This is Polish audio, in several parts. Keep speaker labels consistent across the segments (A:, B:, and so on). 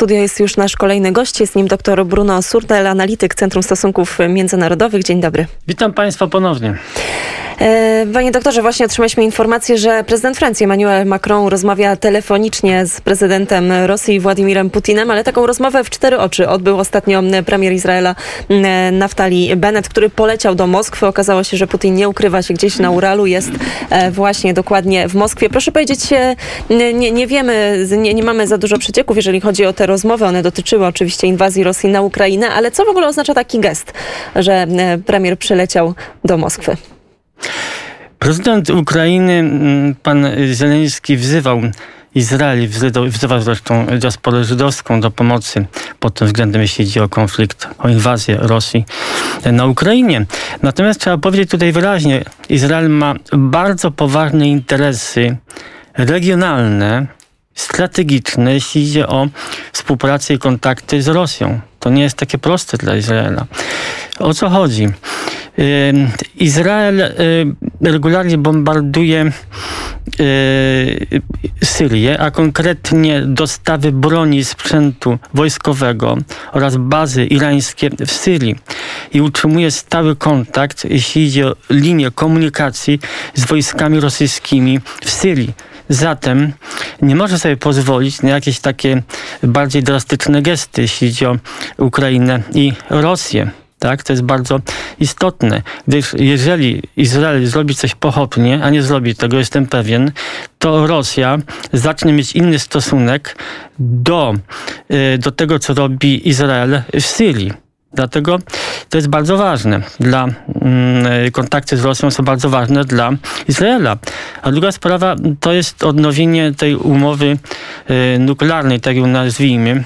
A: studio jest już nasz kolejny gość. Jest nim dr Bruno Surdel, analityk Centrum Stosunków Międzynarodowych. Dzień dobry.
B: Witam Państwa ponownie.
A: E, panie doktorze, właśnie otrzymaliśmy informację, że prezydent Francji Emmanuel Macron rozmawia telefonicznie z prezydentem Rosji Władimirem Putinem, ale taką rozmowę w cztery oczy odbył ostatnio premier Izraela Naftali Bennett, który poleciał do Moskwy. Okazało się, że Putin nie ukrywa się gdzieś na Uralu, jest e, właśnie dokładnie w Moskwie. Proszę powiedzieć, nie, nie wiemy, nie, nie mamy za dużo przecieków, jeżeli chodzi o te rozmowy. One dotyczyły oczywiście inwazji Rosji na Ukrainę, ale co w ogóle oznacza taki gest, że premier przyleciał do Moskwy?
B: Prezydent Ukrainy, pan Zeleński, wzywał Izrael, wzywał zresztą diasporę żydowską do pomocy pod tym względem, jeśli chodzi o konflikt, o inwazję Rosji na Ukrainie. Natomiast trzeba powiedzieć tutaj wyraźnie, Izrael ma bardzo poważne interesy regionalne, strategiczne, jeśli idzie o współpracę i kontakty z Rosją. To nie jest takie proste dla Izraela. O co chodzi? Izrael regularnie bombarduje Syrię, a konkretnie dostawy broni, sprzętu wojskowego oraz bazy irańskie w Syrii i utrzymuje stały kontakt, jeśli idzie o linię komunikacji z wojskami rosyjskimi w Syrii. Zatem nie może sobie pozwolić na jakieś takie bardziej drastyczne gesty, jeśli idzie o Ukrainę i Rosję. Tak, to jest bardzo istotne, gdyż jeżeli Izrael zrobi coś pochopnie, a nie zrobi tego, jestem pewien, to Rosja zacznie mieć inny stosunek do, y, do tego, co robi Izrael w Syrii. Dlatego to jest bardzo ważne. Dla mm, kontakty z Rosją są bardzo ważne dla Izraela. A druga sprawa to jest odnowienie tej umowy y, nuklearnej, tak ją nazwijmy,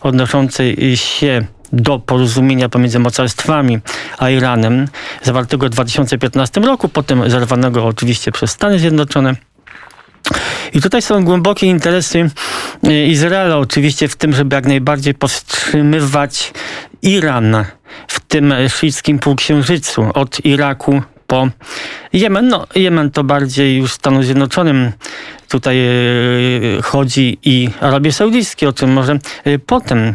B: odnoszącej się do porozumienia pomiędzy mocarstwami a Iranem, zawartego w 2015 roku, potem zerwanego oczywiście przez Stany Zjednoczone. I tutaj są głębokie interesy y, Izraela, oczywiście w tym, żeby jak najbardziej powstrzymywać Iran w tym szyickim półksiężycu od Iraku po Jemen. No, Jemen to bardziej już Stanom Zjednoczonym tutaj e, chodzi i Arabii Saudyjskiej, o czym może e, potem.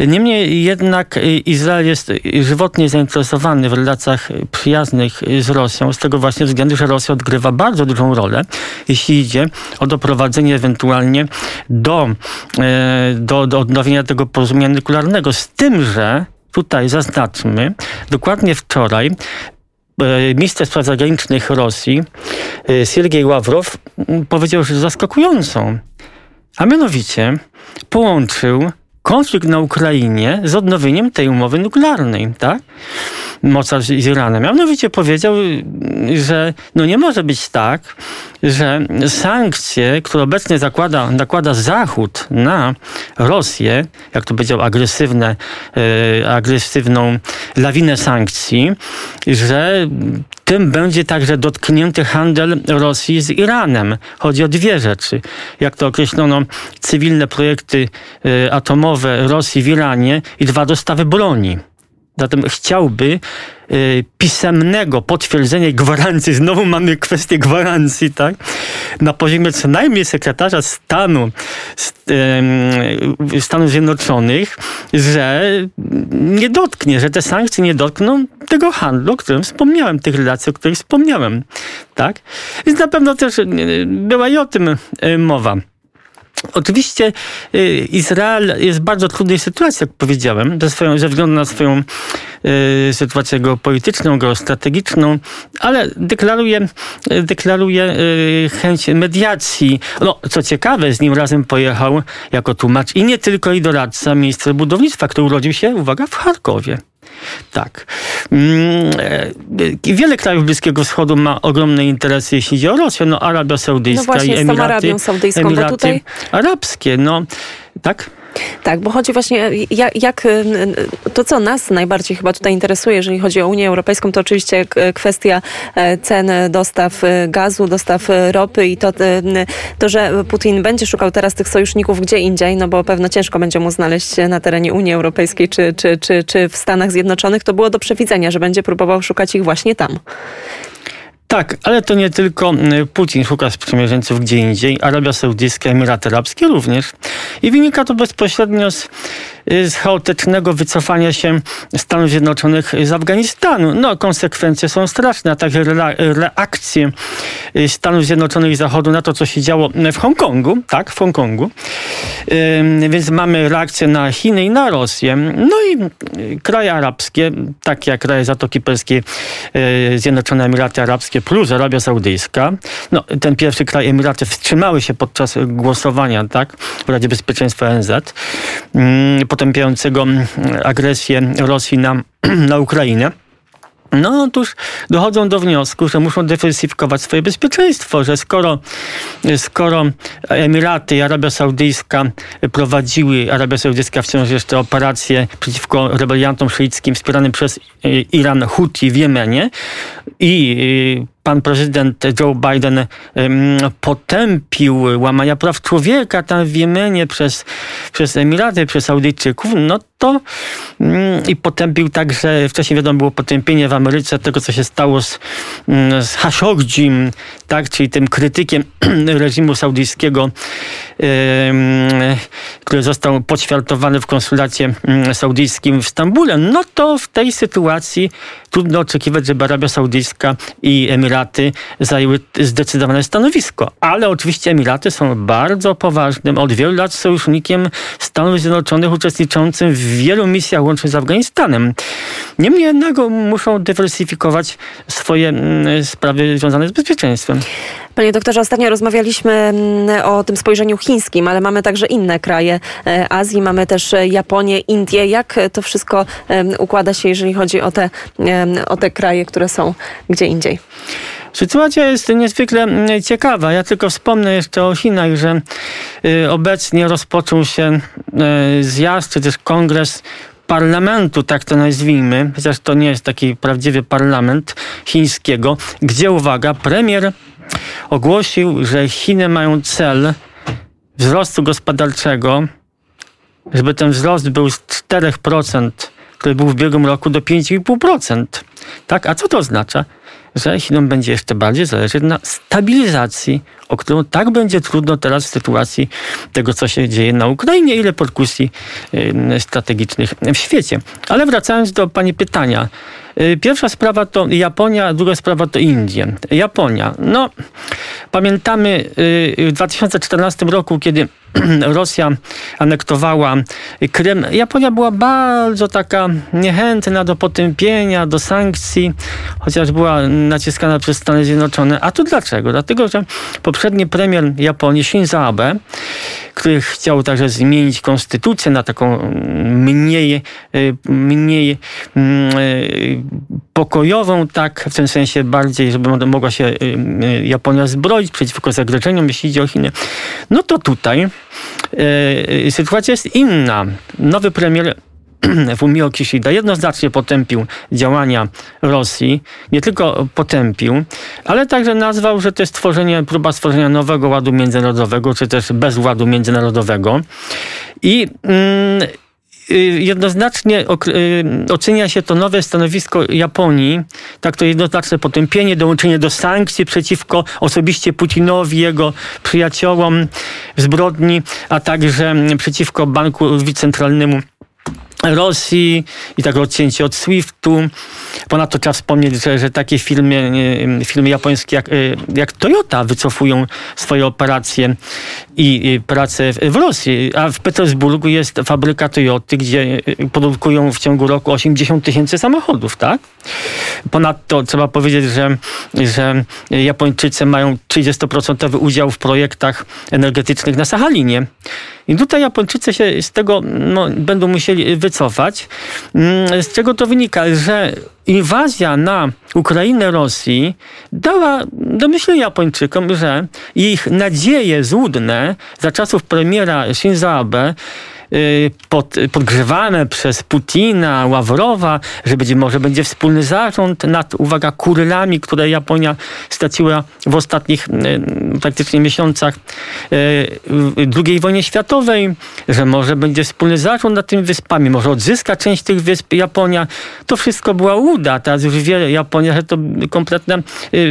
B: Niemniej jednak e, Izrael jest żywotnie zainteresowany w relacjach przyjaznych z Rosją, z tego właśnie względu, że Rosja odgrywa bardzo dużą rolę, jeśli idzie o doprowadzenie ewentualnie do, do, do odnowienia tego porozumienia nuklearnego. Z tym, że tutaj zaznaczmy, dokładnie wczoraj minister spraw zagranicznych Rosji, e, Siergiej Ławrow, powiedział rzecz zaskakującą. A mianowicie połączył konflikt na Ukrainie z odnowieniem tej umowy nuklearnej, tak? Mocarz z Iranem. Mianowicie powiedział, że no nie może być tak, że sankcje, które obecnie zakłada, nakłada Zachód na Rosję, jak to powiedział, agresywne, e, agresywną lawinę sankcji, że tym będzie także dotknięty handel Rosji z Iranem. Chodzi o dwie rzeczy. Jak to określono, cywilne projekty e, atomowe Rosji w Iranie i dwa dostawy broni. Zatem chciałby y, pisemnego potwierdzenia gwarancji, znowu mamy kwestię gwarancji, tak? Na poziomie co najmniej sekretarza stanu y, Stanów Zjednoczonych, że nie dotknie, że te sankcje nie dotkną tego handlu, o którym wspomniałem, tych relacji, o których wspomniałem, tak? Więc na pewno też y, była i o tym y, mowa. Oczywiście y, Izrael jest w bardzo trudnej sytuacji, jak powiedziałem, ze, swoją, względu na swoją y, sytuację geopolityczną, geostrategiczną, ale deklaruje, deklaruje y, chęć mediacji. No, co ciekawe, z nim razem pojechał jako tłumacz i nie tylko i doradca ministra budownictwa, który urodził się, uwaga, w Charkowie. Tak. Mm, e, wiele krajów Bliskiego Wschodu ma ogromne interesy, jeśli chodzi o Rosję. No, Arabia Saudyjska no właśnie, i Emiraty, Arabią Saudyjską, Emiraty tutaj... Arabskie. No, tak?
A: Tak, bo chodzi właśnie, jak, jak, to, co nas najbardziej chyba tutaj interesuje, jeżeli chodzi o Unię Europejską, to oczywiście kwestia e, cen dostaw gazu, dostaw ropy i to, to, że Putin będzie szukał teraz tych sojuszników gdzie indziej, no bo pewno ciężko będzie mu znaleźć na terenie Unii Europejskiej czy, czy, czy, czy w Stanach Zjednoczonych, to było do przewidzenia, że będzie próbował szukać ich właśnie tam.
B: Tak, ale to nie tylko Putin szuka sprzymierzeńców gdzie indziej, Arabia Saudyjska, Emiraty Arabskie również. I wynika to bezpośrednio z, z chaotycznego wycofania się Stanów Zjednoczonych z Afganistanu. No, konsekwencje są straszne, a także reakcje y, Stanów Zjednoczonych i Zachodu na to, co się działo w Hongkongu, tak, w Hongkongu. Więc mamy reakcję na Chiny i na Rosję. No i kraje arabskie, takie jak kraje Zatoki Perskiej, Zjednoczone Emiraty Arabskie, plus Arabia Saudyjska. No, ten pierwszy kraj, Emiraty, wstrzymały się podczas głosowania tak, w Radzie Bezpieczeństwa ONZ, mm, potępiającego mm, agresję Rosji na, na Ukrainę. No otóż dochodzą do wniosku, że muszą dywersyfikować swoje bezpieczeństwo, że skoro, skoro Emiraty i Arabia Saudyjska prowadziły, Arabia Saudyjska wciąż jeszcze operacje przeciwko rebeliantom szyickim wspieranym przez Iran Houthi w Jemenie i pan prezydent Joe Biden potępił łamania praw człowieka tam w Jemenie przez, przez Emiraty, przez Saudyjczyków, no to i potępił także, wcześniej wiadomo było potępienie w Ameryce tego, co się stało z, mm, z Khashoggi, tak, czyli tym krytykiem reżimu saudyjskiego, który został poćwiartowany w konsulacie mm, saudyjskim w Stambule, no to w tej sytuacji trudno oczekiwać, żeby Arabia Saudyjska i Emiraty zajęły zdecydowane stanowisko. Ale oczywiście Emiraty są bardzo poważnym, od wielu lat sojusznikiem Stanów Zjednoczonych uczestniczącym w wielu misjach łącznie z Afganistanem. Niemniej jednak muszą dywersyfikować swoje mm, sprawy związane z bezpieczeństwem.
A: Panie doktorze, ostatnio rozmawialiśmy mm, o tym spojrzeniu chińskim, ale mamy także inne kraje e, Azji, mamy też e, Japonię, Indię. Jak to wszystko układa się, jeżeli chodzi o te, o te kraje, które są gdzie indziej?
B: Sytuacja jest niezwykle mm, ciekawa. Ja tylko wspomnę jeszcze o Chinach, że y, obecnie rozpoczął się y, zjazd, czy też kongres parlamentu, tak to nazwijmy, chociaż to nie jest taki prawdziwy parlament chińskiego, gdzie, uwaga, premier ogłosił, że Chiny mają cel wzrostu gospodarczego, żeby ten wzrost był z 4%, który był w ubiegłym roku, do 5,5%. Tak? A co to oznacza? Że Chinom będzie jeszcze bardziej zależeć na stabilizacji, o którą tak będzie trudno teraz w sytuacji tego, co się dzieje na Ukrainie i reperkusji strategicznych w świecie. Ale wracając do Pani pytania. Y, pierwsza sprawa to Japonia, druga sprawa to Indie. Japonia. No, pamiętamy y, w 2014 roku, kiedy Rosja anektowała Krym, Japonia była bardzo taka niechętna do potępienia, do sankcji, chociaż była naciskana przez Stany Zjednoczone. A tu dlaczego? Dlatego, że poprzedni premier Japonii, Shinzo Abe, który chciał także zmienić konstytucję na taką mniej, mniej mm, pokojową, tak, w tym sensie bardziej, żeby mogła się Japonia zbroić przeciwko zagrożeniom, jeśli idzie o Chiny. No to tutaj e, sytuacja jest inna. Nowy premier Fumio Kishida jednoznacznie potępił działania Rosji, nie tylko potępił, ale także nazwał, że to jest tworzenie, próba stworzenia nowego ładu międzynarodowego, czy też bezładu międzynarodowego. I mm, y, jednoznacznie y, ocenia się to nowe stanowisko Japonii, tak to jednoznaczne potępienie, dołączenie do sankcji przeciwko osobiście Putinowi, jego przyjaciołom zbrodni, a także przeciwko banku centralnemu Rosji i tak odcięcie od SWIFT-u. Ponadto trzeba wspomnieć, że, że takie firmy, firmy japońskie jak, y, jak Toyota wycofują swoje operacje i pracę w Rosji. A w Petersburgu jest fabryka Toyoty, gdzie produkują w ciągu roku 80 tysięcy samochodów, tak? Ponadto trzeba powiedzieć, że, że Japończycy mają 30% udział w projektach energetycznych na Sachalinie. I tutaj Japończycy się z tego no, będą musieli wycofać. Mm, z czego to wynika? Że inwazja na Ukrainę Rosji dała do myślenia Japończykom, że ich nadzieje złudne za czasów premiera Shinzo Abe pod, podgrzewane przez Putina, Ławrowa, że będzie, może będzie wspólny zarząd nad, uwaga, Kurylami, które Japonia straciła w ostatnich y, praktycznie miesiącach II wojnie światowej, że może będzie wspólny zarząd nad tymi wyspami, może odzyska część tych wysp Japonia. To wszystko była uda. Teraz już wie Japonia, że to kompletna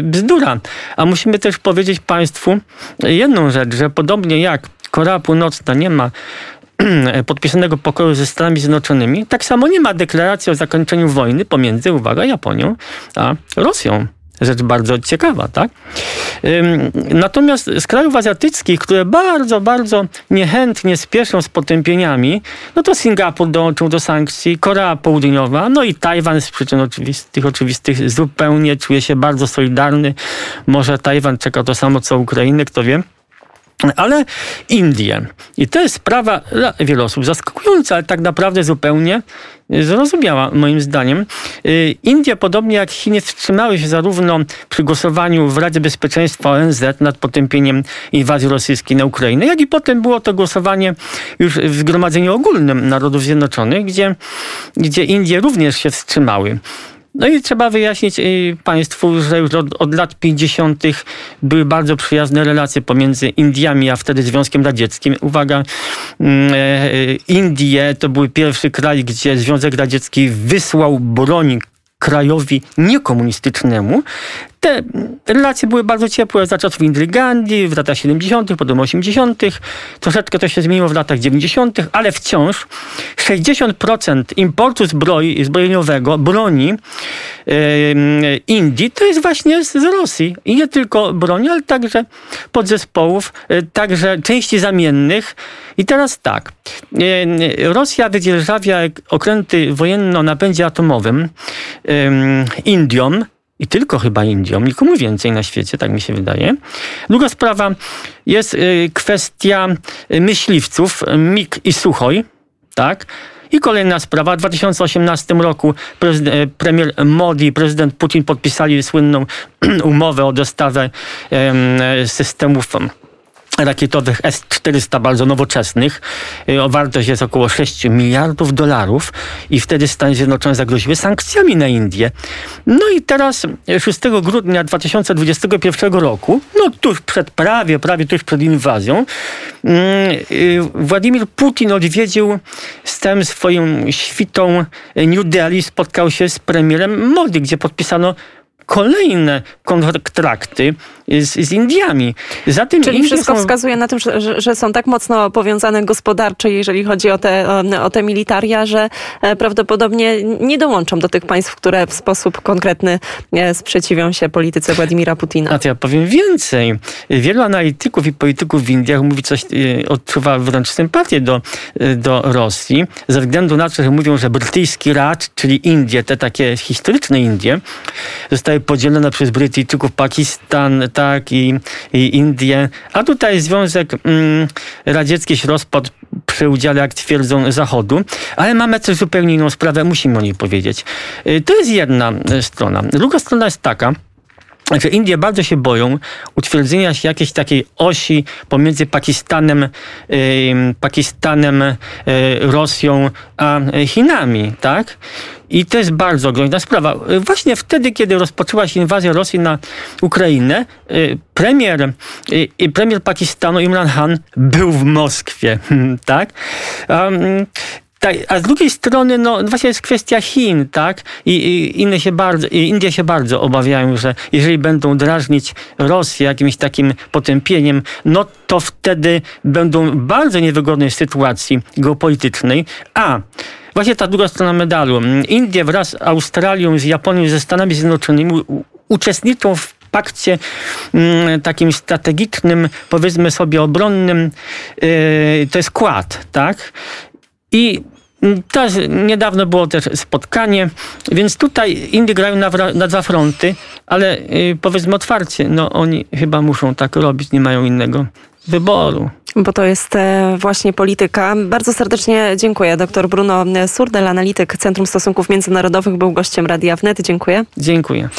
B: bzdura. A musimy też powiedzieć Państwu jedną rzecz, że podobnie jak Korea Północna nie ma podpisanego pokoju ze Stanami Zjednoczonymi, tak samo nie ma deklaracji o zakończeniu wojny pomiędzy, uwaga, Japonią a Rosją. Rzecz bardzo ciekawa, tak? Natomiast z krajów azjatyckich, które bardzo, bardzo niechętnie spieszą z potępieniami, no to Singapur dołączył do sankcji, Korea Południowa, no i Tajwan z przyczyn oczywistych, oczywistych zupełnie czuje się bardzo solidarny. Może Tajwan czeka to samo co Ukrainę, kto wie. Ale Indie. I to jest sprawa dla wielu osób zaskakująca, ale tak naprawdę zupełnie zrozumiała moim zdaniem. Y, Indie, podobnie jak Chiny, wstrzymały się zarówno przy głosowaniu w Radzie Bezpieczeństwa ONZ nad potępieniem inwazji rosyjskiej na Ukrainę, jak i potem było to głosowanie już w Zgromadzeniu Ogólnym Narodów Zjednoczonych, gdzie, gdzie Indie również się wstrzymały. No i trzeba wyjaśnić y, Państwu, że już od, od, lat 50. były bardzo przyjazne relacje pomiędzy Indiami, a wtedy Związkiem Radzieckim. Uwaga, mm, e, Indie to był pierwszy kraj, gdzie Związek Radziecki wysłał broń krajowi niekomunistycznemu. Te relacje były bardzo ciepłe za czasów Indry Gandhi, w latach 70., potem 80., troszeczkę to się zmieniło w latach 90., ale wciąż 60% importu zbroi, zbrojeniowego, broni yy, Indii to jest właśnie z Rosji. I nie tylko broni, ale także podzespołów, yy, także części zamiennych. I teraz tak, yy, Rosja wydzierżawia okręty wojenne o napędzie atomowym Indiom, i tylko chyba Indiom, nikomu więcej na świecie, tak mi się wydaje. Druga sprawa jest y, kwestia myśliwców MIG i Suchoj, tak? I kolejna sprawa. W 2018 roku y, premier Modi i prezydent Putin podpisali słynną umowę o dostawę systemów rakietowych S-400 bardzo nowoczesnych. Y, o wartość jest około 6 miliardów dolarów i wtedy Stany Zjednoczone zagroziły sankcjami na Indię. No i teraz 6 grudnia 2021 roku, no tuż przed, prawie, prawie tuż przed inwazją, mm, y, Władimir Putin odwiedził z tym swoją świtą New Delhi, spotkał się z premierem Modi, gdzie podpisano kolejne kontrakty z, z Indiami.
A: Za tym Czyli wszystko są... wskazuje na tym, że, że, są tak mocno powiązane gospodarcze, jeżeli chodzi o te, o, o te militaria, że e, prawdopodobnie nie dołączą do tych państw, które w sposób konkretny e, sprzeciwią się polityce Władimira Putina.
B: A to ja powiem więcej. Wielu analityków i polityków w Indiach mówi coś, e, odczuwa wręcz sympatię do, do Rosji, ze względu na to, że mówią, że brytyjski Rad, czyli Indie, te takie historyczne Indie, zostały podzielone przez Brytyjczyków Pakistan, tak, i, i Indie. A tutaj Związek mm, Radziecki się rozpadł przy udziale, jak twierdzą, Zachodu. Ale mamy też zupełnie inną sprawę, musimy o niej powiedzieć. Y, to jest jedna y, strona. Druga strona jest taka, Indie bardzo się boją utwierdzenia się jakiejś takiej osi pomiędzy Pakistanem, Pakistanem, y, Rosją a Chinami, tak? I to jest bardzo groźna sprawa. Właśnie wtedy, kiedy rozpoczęła się inwazja Rosji na Ukrainę, y, premier, y, premier Pakistanu Imran Khan był w Moskwie, tak? Tak, a z drugiej strony, no właśnie jest kwestia Chin, tak? I, i inne się bardzo, i Indie się bardzo obawiają, że jeżeli będą drażnić Rosję jakimś takim potępieniem, no to wtedy będą w bardzo niewygodnej sytuacji geopolitycznej, a Właśnie ta druga strona medalu. Indie wraz z Australią, z Japonią, ze Stanami Zjednoczonymi uczestniczą w pakcie mm, takim strategicznym, powiedzmy sobie obronnym, yy, to jest kład, tak? I też niedawno było też spotkanie, więc tutaj Indie grają na, na dwa fronty, ale yy, powiedzmy otwarcie, no oni chyba muszą tak robić, nie mają innego wyboru.
A: Bo to jest e, właśnie polityka. Bardzo serdecznie dziękuję. Dr Bruno Surdel, analityk Centrum Stosunków Międzynarodowych, był gościem Radia Wnet. Dziękuję.
B: Dziękuję.